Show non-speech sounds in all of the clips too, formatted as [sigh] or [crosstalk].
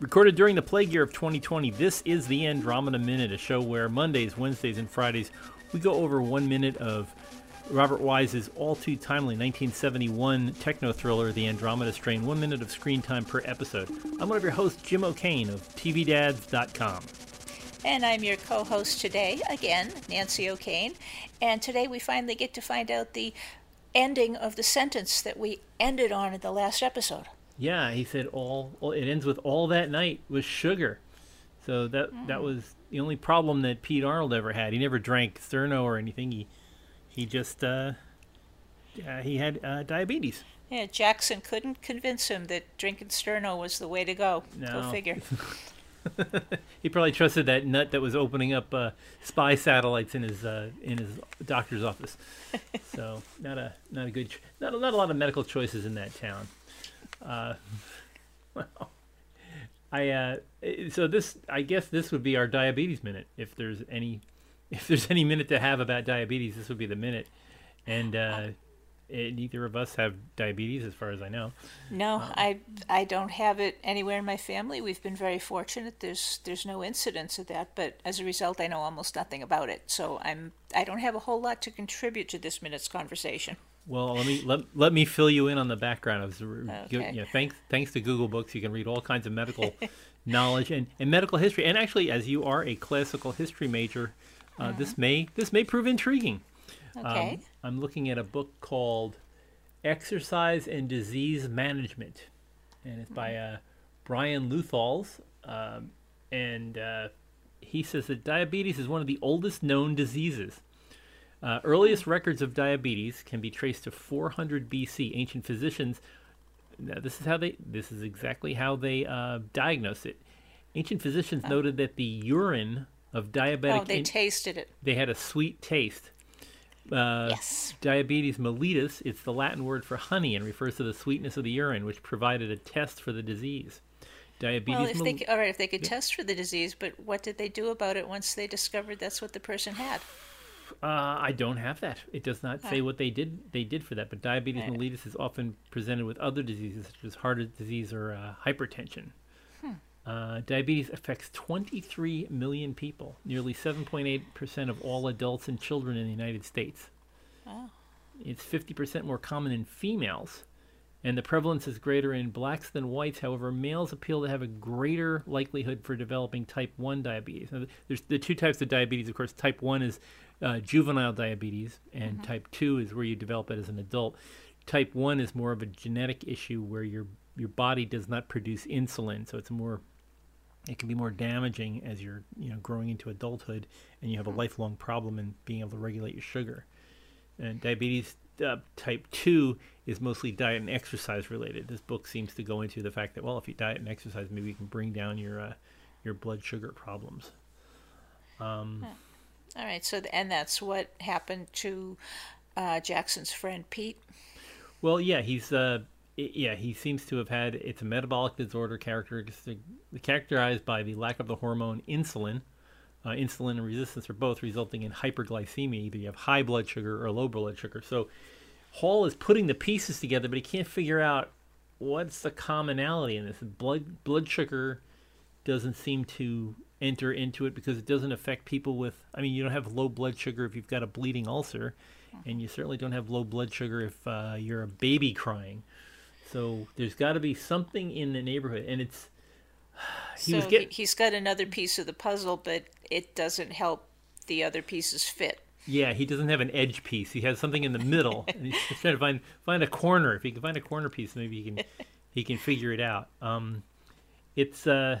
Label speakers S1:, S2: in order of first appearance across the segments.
S1: Recorded during the plague year of 2020, this is the Andromeda Minute, a show where Mondays, Wednesdays, and Fridays we go over one minute of Robert Wise's all too timely 1971 techno thriller, The Andromeda Strain, one minute of screen time per episode. I'm one of your hosts, Jim O'Kane of TVDads.com.
S2: And I'm your co host today, again, Nancy O'Kane. And today we finally get to find out the ending of the sentence that we ended on in the last episode.
S1: Yeah, he said all, all it ends with all that night was sugar. So that mm. that was the only problem that Pete Arnold ever had. He never drank Sterno or anything. He he just uh, uh, he had uh, diabetes.
S2: Yeah, Jackson couldn't convince him that drinking Sterno was the way to go. No. Go figure. [laughs]
S1: he probably trusted that nut that was opening up uh, spy satellites in his uh, in his doctor's office. [laughs] so not a not a good not a, not a lot of medical choices in that town. Uh, [laughs] well, I uh, so this I guess this would be our diabetes minute if there's any [laughs] if there's any minute to have about diabetes, this would be the minute. And uh, it, neither of us have diabetes, as far as I know.
S2: No, um, I I don't have it anywhere in my family. We've been very fortunate. There's there's no incidents of that, but as a result, I know almost nothing about it. So I'm I don't have a whole lot to contribute to this minute's conversation.
S1: Well, let me let, let me fill you in on the background. Of, okay. you know, thanks thanks to Google Books, you can read all kinds of medical [laughs] knowledge and, and medical history. And actually, as you are a classical history major uh, mm-hmm. This may this may prove intriguing.
S2: Okay. Um,
S1: I'm looking at a book called Exercise and Disease Management, and it's by uh, Brian Leutholtz. um, and uh, he says that diabetes is one of the oldest known diseases. Uh, earliest records of diabetes can be traced to 400 BC. Ancient physicians, now this is how they, this is exactly how they uh, diagnosed it. Ancient physicians oh. noted that the urine of diabetic.
S2: Oh, they in- tasted it.
S1: They had a sweet taste.
S2: Uh, yes.
S1: Diabetes mellitus, it's the Latin word for honey and refers to the sweetness of the urine, which provided a test for the disease. Diabetes.
S2: Well, if they, all right, if they could yeah. test for the disease, but what did they do about it once they discovered that's what the person had?
S1: Uh, I don't have that. It does not say what they did. They did for that, but diabetes right. mellitus is often presented with other diseases such as heart disease or uh, hypertension. Uh, diabetes affects 23 million people, nearly 7.8% of all adults and children in the United States. It's 50% more common in females, and the prevalence is greater in blacks than whites. However, males appeal to have a greater likelihood for developing type 1 diabetes. Now, there's the two types of diabetes, of course. Type 1 is uh, juvenile diabetes, and mm-hmm. type 2 is where you develop it as an adult. Type 1 is more of a genetic issue where your your body does not produce insulin, so it's more it can be more damaging as you're you know growing into adulthood and you have a lifelong problem in being able to regulate your sugar. And diabetes uh, type 2 is mostly diet and exercise related. This book seems to go into the fact that well if you diet and exercise maybe you can bring down your uh, your blood sugar problems. Um,
S2: All right, so the, and that's what happened to uh, Jackson's friend Pete.
S1: Well, yeah, he's yeah, he seems to have had it's a metabolic disorder characteristic characterized by the lack of the hormone insulin. Uh, insulin and resistance are both resulting in hyperglycemia. Either you have high blood sugar or low blood sugar. So Hall is putting the pieces together, but he can't figure out what's the commonality in this. Blood blood sugar doesn't seem to enter into it because it doesn't affect people with. I mean, you don't have low blood sugar if you've got a bleeding ulcer, and you certainly don't have low blood sugar if uh, you're a baby crying. So there's got to be something in the neighborhood, and it's [sighs]
S2: he so getting, he's got another piece of the puzzle, but it doesn't help the other pieces fit.
S1: Yeah, he doesn't have an edge piece. He has something in the middle, and he's trying to find find a corner. If he can find a corner piece, maybe he can [laughs] he can figure it out. Um, it's uh,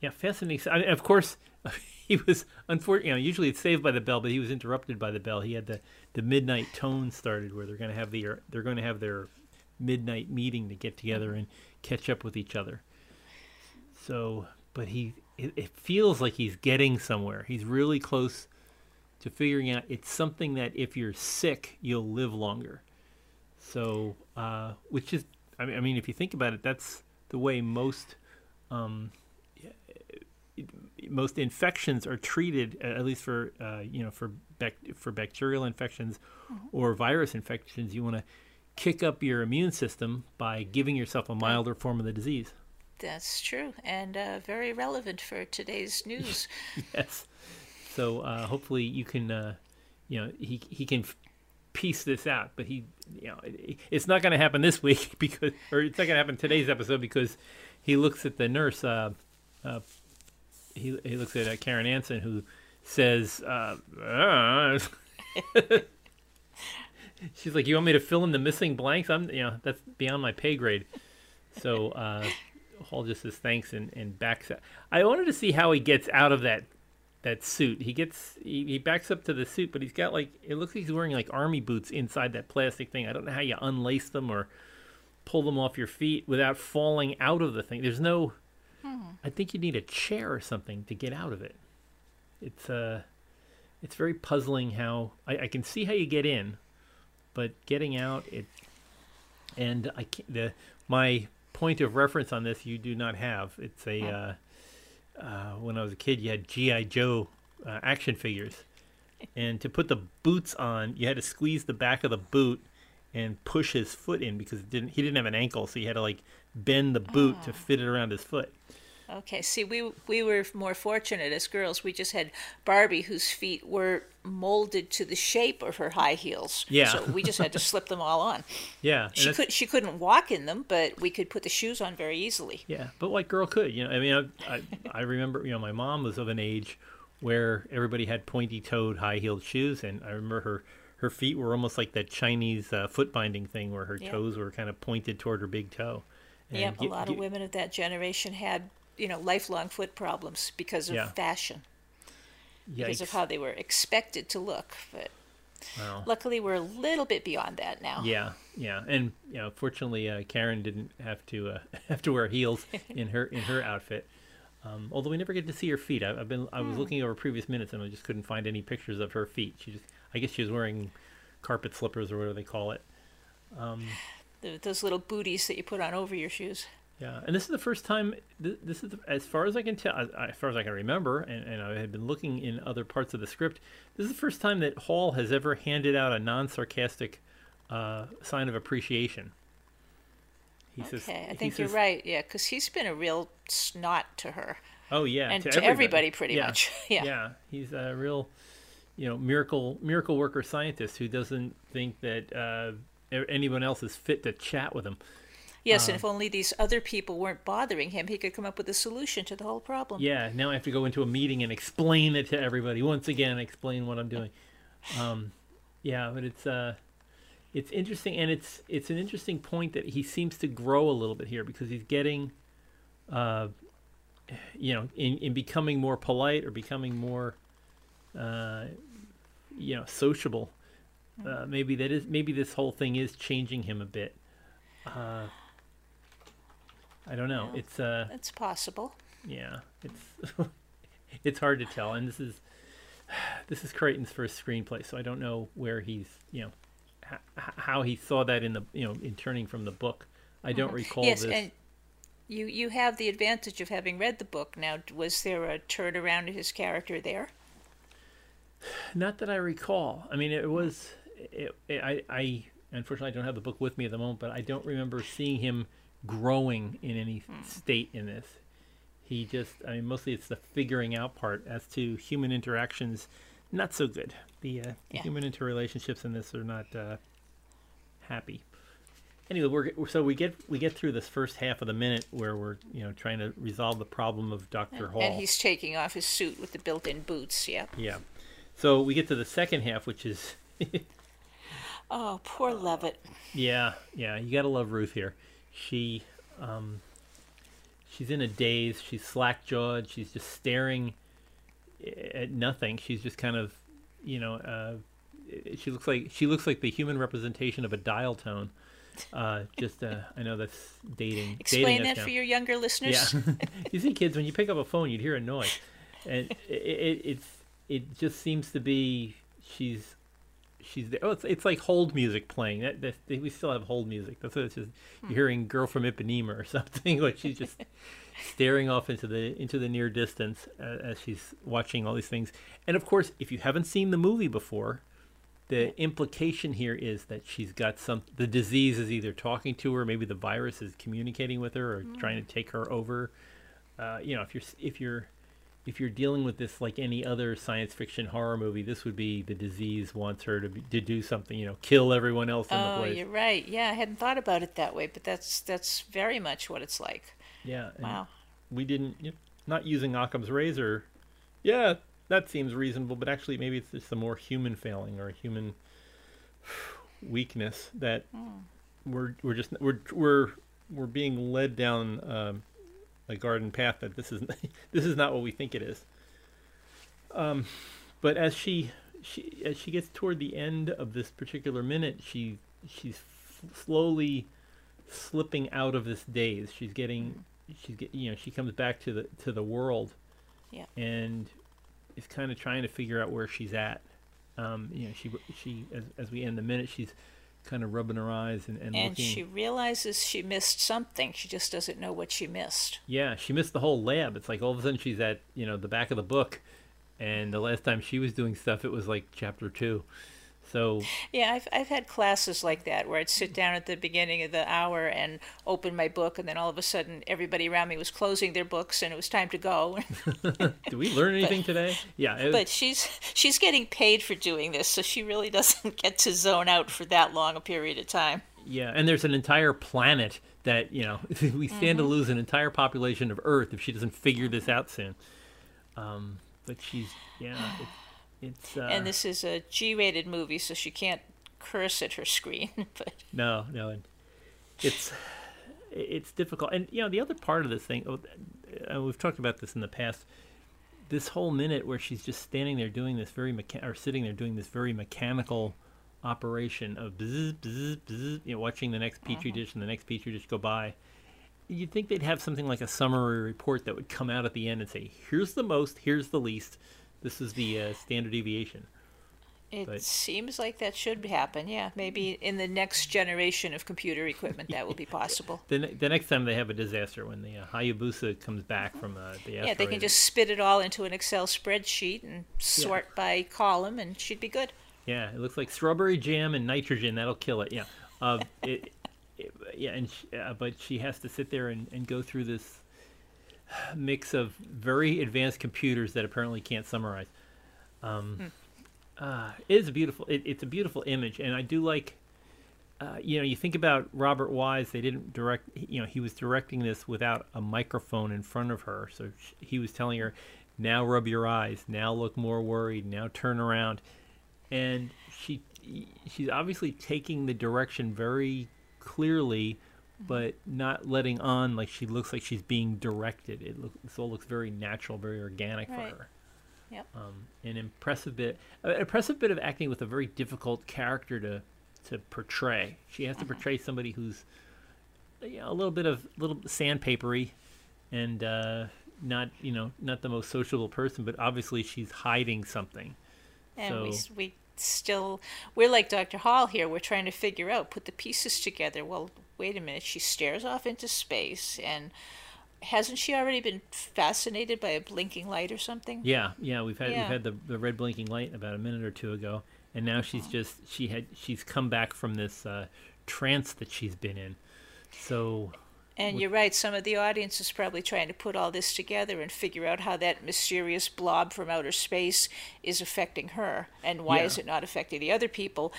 S1: yeah, fascinating. I mean, of course, [laughs] he was unfortunate. You know, usually it's saved by the bell, but he was interrupted by the bell. He had the the midnight tone started where they're going to have the they're going to have their midnight meeting to get together and catch up with each other. So, but he, it, it feels like he's getting somewhere. He's really close to figuring out it's something that if you're sick, you'll live longer. So, uh, which is, I mean, I mean, if you think about it, that's the way most, um, most infections are treated, at least for, uh, you know, for bac- for bacterial infections mm-hmm. or virus infections. You want to kick up your immune system by giving yourself a milder form of the disease.
S2: That's true, and uh, very relevant for today's [laughs] news.
S1: yes. So uh, hopefully you can, uh, you know, he he can piece this out. But he, you know, it, it's not going to happen this week [laughs] because, or it's not going to happen today's episode because he looks at the nurse. Uh, uh, he he looks at uh, Karen Anson who says. [laughs] "She's like, you want me to fill in the missing blanks? I'm, you know, that's beyond my pay grade." So uh, Hall just says thanks and, and backs up. I wanted to see how he gets out of that that suit. He gets he, he backs up to the suit, but he's got like it looks like he's wearing like army boots inside that plastic thing. I don't know how you unlace them or pull them off your feet without falling out of the thing. There's no I think you need a chair or something to get out of it. It's uh it's very puzzling how I, I can see how you get in, but getting out it and I can't, the my point of reference on this you do not have. It's a uh, uh, when I was a kid, you had GI Joe uh, action figures, and to put the boots on, you had to squeeze the back of the boot and push his foot in because it didn't he didn't have an ankle, so you had to like bend the boot to fit it around his foot.
S2: Okay, see, we we were more fortunate as girls. We just had Barbie, whose feet were molded to the shape of her high heels.
S1: Yeah.
S2: So we just had to slip them all on. [laughs]
S1: Yeah,
S2: She could she couldn't walk in them, but we could put the shoes on very easily.
S1: Yeah, but what girl could? You know, I mean, I, I, I remember, you know, my mom was of an age where everybody had pointy-toed, high-heeled shoes, and I remember her her feet were almost like that Chinese uh, foot binding thing, where her
S2: Yeah.
S1: toes were kind of pointed toward her big toe. And
S2: Yep, a lot of women of that generation had you know lifelong foot problems because of
S1: Yeah.
S2: fashion, because of how they were expected to look. But
S1: Wow.
S2: luckily, we're a little bit beyond that now.
S1: Yeah, yeah, and you know, fortunately, uh, Karen didn't have to uh, [laughs] have to wear heels [laughs] in her in her outfit. Um, although we never get to see her feet. I, I've been I was looking over previous minutes and I just couldn't find any pictures of her feet. She just I guess she was wearing carpet slippers or whatever they call it. [sighs]
S2: The, those little booties that you put on over your shoes.
S1: Yeah, and this is the first time. This is the, as far as I can tell, as, as far as I can remember, and, and I had been looking in other parts of the script. This is the first time that Hall has ever handed out a non-sarcastic uh, sign of appreciation. He says,
S2: Okay, I think you're
S1: says,
S2: right. Yeah, because he's been a real snot to her
S1: Oh yeah,
S2: and to, everybody, pretty
S1: Yeah,
S2: much. [laughs] Yeah.
S1: yeah, he's a real, you know, miracle miracle worker scientist who doesn't think that uh, anyone else is fit to chat with him.
S2: Yes, and if only these other people weren't bothering him, he could come up with a solution to the whole problem.
S1: Yeah, now I have to go into a meeting and explain it to everybody once again. Explain what I'm doing. Um, yeah, but it's uh, it's interesting, and it's it's an interesting point that he seems to grow a little bit here because he's getting, uh, you know, in in becoming more polite or becoming more, uh, you know, sociable. Uh, maybe that is maybe this whole thing is changing him a bit. Uh, I don't know.
S2: Yeah.
S1: It's uh.
S2: That's possible.
S1: Yeah, it's [laughs] it's hard to tell, and this is [sighs] this is Crichton's first screenplay, so I don't know where he's you know h- how he saw that in the you know in turning from the book. I don't recall
S2: yes,
S1: this.
S2: and you you have the advantage of having read the book. Now, was there a turnaround in his character there? [sighs]
S1: Not that I recall. I mean, it was it, it, I I unfortunately I don't have the book with me at the moment, but I don't remember seeing him growing in any state in this. He just I mean mostly it's the figuring out part as to human interactions not so good. The, uh, the
S2: Yeah.
S1: human interrelationships in this are not uh, happy. Anyway, we're so we get we get through this first half of the minute where we're you know trying to resolve the problem of Doctor Hall.
S2: And he's taking off his suit with the built-in boots. Yeah.
S1: yeah. So we get to the second half, which is [laughs]
S2: Oh, poor Leavitt.
S1: Yeah, yeah, you gotta love Ruth here. She, um, she's in a daze. She's slack jawed. She's just staring at nothing. She's just kind of, you know, uh, she looks like she looks like the human representation of a dial tone. Uh, just, uh, I know that's dating.
S2: Explain
S1: dating
S2: that for your younger listeners.
S1: Yeah, [laughs] [laughs] you see, kids, when you pick up a phone, you'd hear a noise, and it, it it's it just seems to be she's she's there. Oh, it's it's like hold music playing. That, that we still have hold music. That's what it's just. You're hearing "Girl from Ipanema" or [laughs] something. Like she's just [laughs] staring off into the into the near distance uh, as she's watching all these things. And of course, if you haven't seen the movie before, the implication here is that she's got some the disease is either talking to her maybe the virus is communicating with her or trying to take her over uh, you know if you're if you're if you're dealing with this like any other science fiction horror movie this would be the disease wants her to be, to do something you know kill everyone else in the place.
S2: Oh, you're right. Yeah, I hadn't thought about it that way, but that's that's very much what it's like.
S1: yeah
S2: Wow.
S1: we didn't you know, not using Occam's razor yeah that seems reasonable but actually maybe it's just a more human failing or a human [sighs] weakness that we're we're just we're we're we're being led down um, a garden path that this is [laughs] this is not what we think it is. Um, but as she she as she gets toward the end of this particular minute, she she's f- slowly slipping out of this daze. She's getting she's get you know she comes back to the to the world,
S2: Yeah.
S1: and is kind of trying to figure out where she's at. Um, you know, she she as as we end the minute, she's kind of rubbing her eyes and, and,
S2: And
S1: looking.
S2: she realizes she missed something. She just doesn't know what she missed.
S1: Yeah, she missed the whole lab. It's like all of a sudden she's at you know the back of the book, and the last time she was doing stuff, it was like chapter two. So
S2: Yeah, I've I've had classes like that where I'd sit down at the beginning of the hour and open my book, and then all of a sudden everybody around me was closing their books, and it was time to go. [laughs]
S1: did we learn anything today? Yeah, it,
S2: but she's she's getting paid for doing this, so she really doesn't get to zone out for that long a period of time.
S1: yeah, and there's an entire planet that you know [laughs] we stand to
S2: Mm-hmm.
S1: lose an entire population of Earth if she doesn't figure this out soon. Um, but she's yeah, it's uh,
S2: and this is a G-rated movie, so she can't curse at her screen. [laughs] but
S1: No, no, and it's it's difficult. And you know, the other part of this thing, oh, uh, we've talked about this in the past. This whole minute where she's just standing there doing this very mecha- or sitting there doing this very mechanical operation of bzz, bzz, bzz, you know, watching the next petri dish and the next petri dish go by. You'd think they'd have something like a summary report that would come out at the end and say, "Here's the most, here's the least. This is the uh, standard deviation."
S2: it
S1: But-
S2: seems like that should happen. Yeah, maybe in the next generation of computer equipment that will be [laughs] possible.
S1: The, ne- the next time they have a disaster, when the uh, Hayabusa comes back from uh, the
S2: Yeah, they can just spit it all into an Excel spreadsheet and sort by column, and she'd be good.
S1: Yeah, it looks like strawberry jam and nitrogen. That'll kill it. Yeah. Uh, [laughs] it, it, yeah, and sh uh, but she has to sit there and, and go through this mix of very advanced computers that apparently can't summarize. Um, uh, it is a beautiful. It, it's a beautiful image, and I do like. Uh, you know, you think about Robert Wise. They didn't direct. You know, he was directing this without a microphone in front of her, so sh- he was telling her, "Now rub your eyes. Now look more worried. Now turn around." and she she's obviously taking the direction very clearly but not letting on like she looks like she's being directed it looks this all looks very natural very organic
S2: Right.
S1: for her
S2: Yep.
S1: um, an impressive bit an impressive bit of acting with a very difficult character to to portray she has to portray somebody who's you know, a little bit of little sandpapery and uh, not you know not the most sociable person but obviously she's hiding something
S2: And
S1: So-
S2: s- we still, we're like Dr. Hall here. We're trying to figure out, put the pieces together. Well, wait a minute. She stares off into space, and hasn't she already been fascinated by a blinking light or something?
S1: Yeah, yeah, we've had
S2: Yeah.
S1: we've had the, the red blinking light about a minute or two ago, and now she's just she had she's come back from this uh, trance that she's been in. So
S2: And you're right, some of the audience is probably trying to put all this together and figure out how that mysterious blob from outer space is affecting her and why
S1: Yeah.
S2: is it not affecting the other people.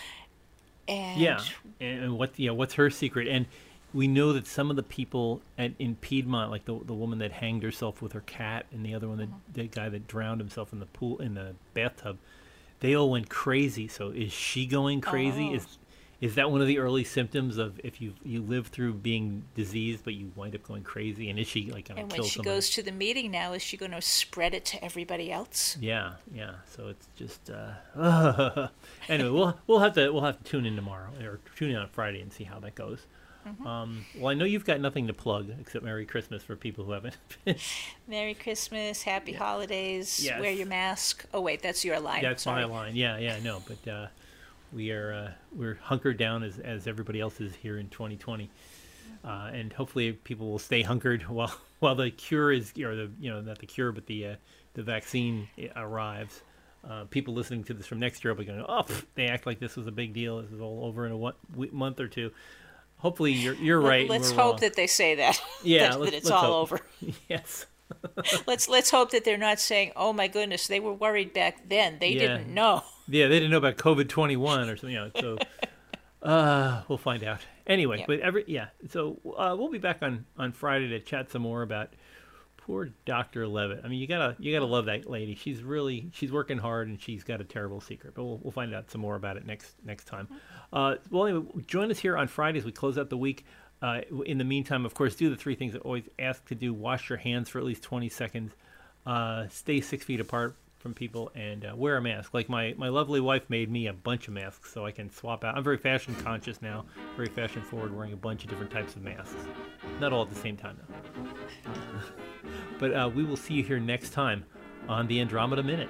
S2: And
S1: yeah, and, what yeah what's her secret? And we know that some of the people at, in Piedmont, like the the woman that hanged herself with her cat, and the other one, the, mm-hmm. the guy that drowned himself in the pool in the bathtub, they all went crazy. So is she going crazy?
S2: Oh.
S1: Is is that one of the early symptoms of if you you live through being diseased but you wind up going crazy? And is she like going
S2: and
S1: to
S2: when she
S1: somebody?
S2: goes to the meeting now, is she going to spread it to everybody else?
S1: Yeah, yeah. So it's just uh, [laughs] anyway. We'll we'll have to we'll have to tune in tomorrow or tune in on Friday and see how that goes.
S2: Mm-hmm.
S1: Um, well, I know you've got nothing to plug except Merry Christmas for people who haven't. [laughs]
S2: Merry Christmas, Happy Holidays,
S1: Yes.
S2: wear your mask. Oh wait, that's your line.
S1: That's
S2: Sorry.
S1: my line. Yeah, yeah. No, but uh, we are uh, we're hunkered down as as everybody else is here in 2020, uh, and hopefully people will stay hunkered [laughs] while while the cure is or the you know not the cure but the uh, the vaccine arrives. uh, people listening to this from next year will be going, oh, pff, they act like this was a big deal. This is all over in a one, week, month or two. Hopefully, you're you're right.
S2: Let's hope
S1: wrong.
S2: that they say that. [laughs]
S1: Yeah,
S2: that, that it's all
S1: hope.
S2: over. [laughs]
S1: yes.
S2: Let's let's hope that they're not saying, "Oh my goodness, they were worried back then. They
S1: Yeah.
S2: didn't know."
S1: Yeah, they didn't know about COVID twenty one or something. You know, so [laughs] uh, we'll find out. Anyway,
S2: Yep.
S1: but every yeah, so uh, we'll be back on on Friday to chat some more about poor Doctor Leavitt. I mean, you gotta you gotta love that lady. She's really she's working hard and she's got a terrible secret. But we'll we'll find out some more about it next next time. Uh, well, anyway, join us here on Friday as we close out the week. Uh, in the meantime, of course, do the three things I always ask to do: wash your hands for at least twenty seconds, uh, stay six feet apart from people, and uh, wear a mask. Like my my lovely wife made me a bunch of masks so I can swap out. I'm very fashion conscious now, very fashion forward, wearing a bunch of different types of masks. Not all at the same time though. [laughs] but uh, we will see you here next time on the Andromeda Minute.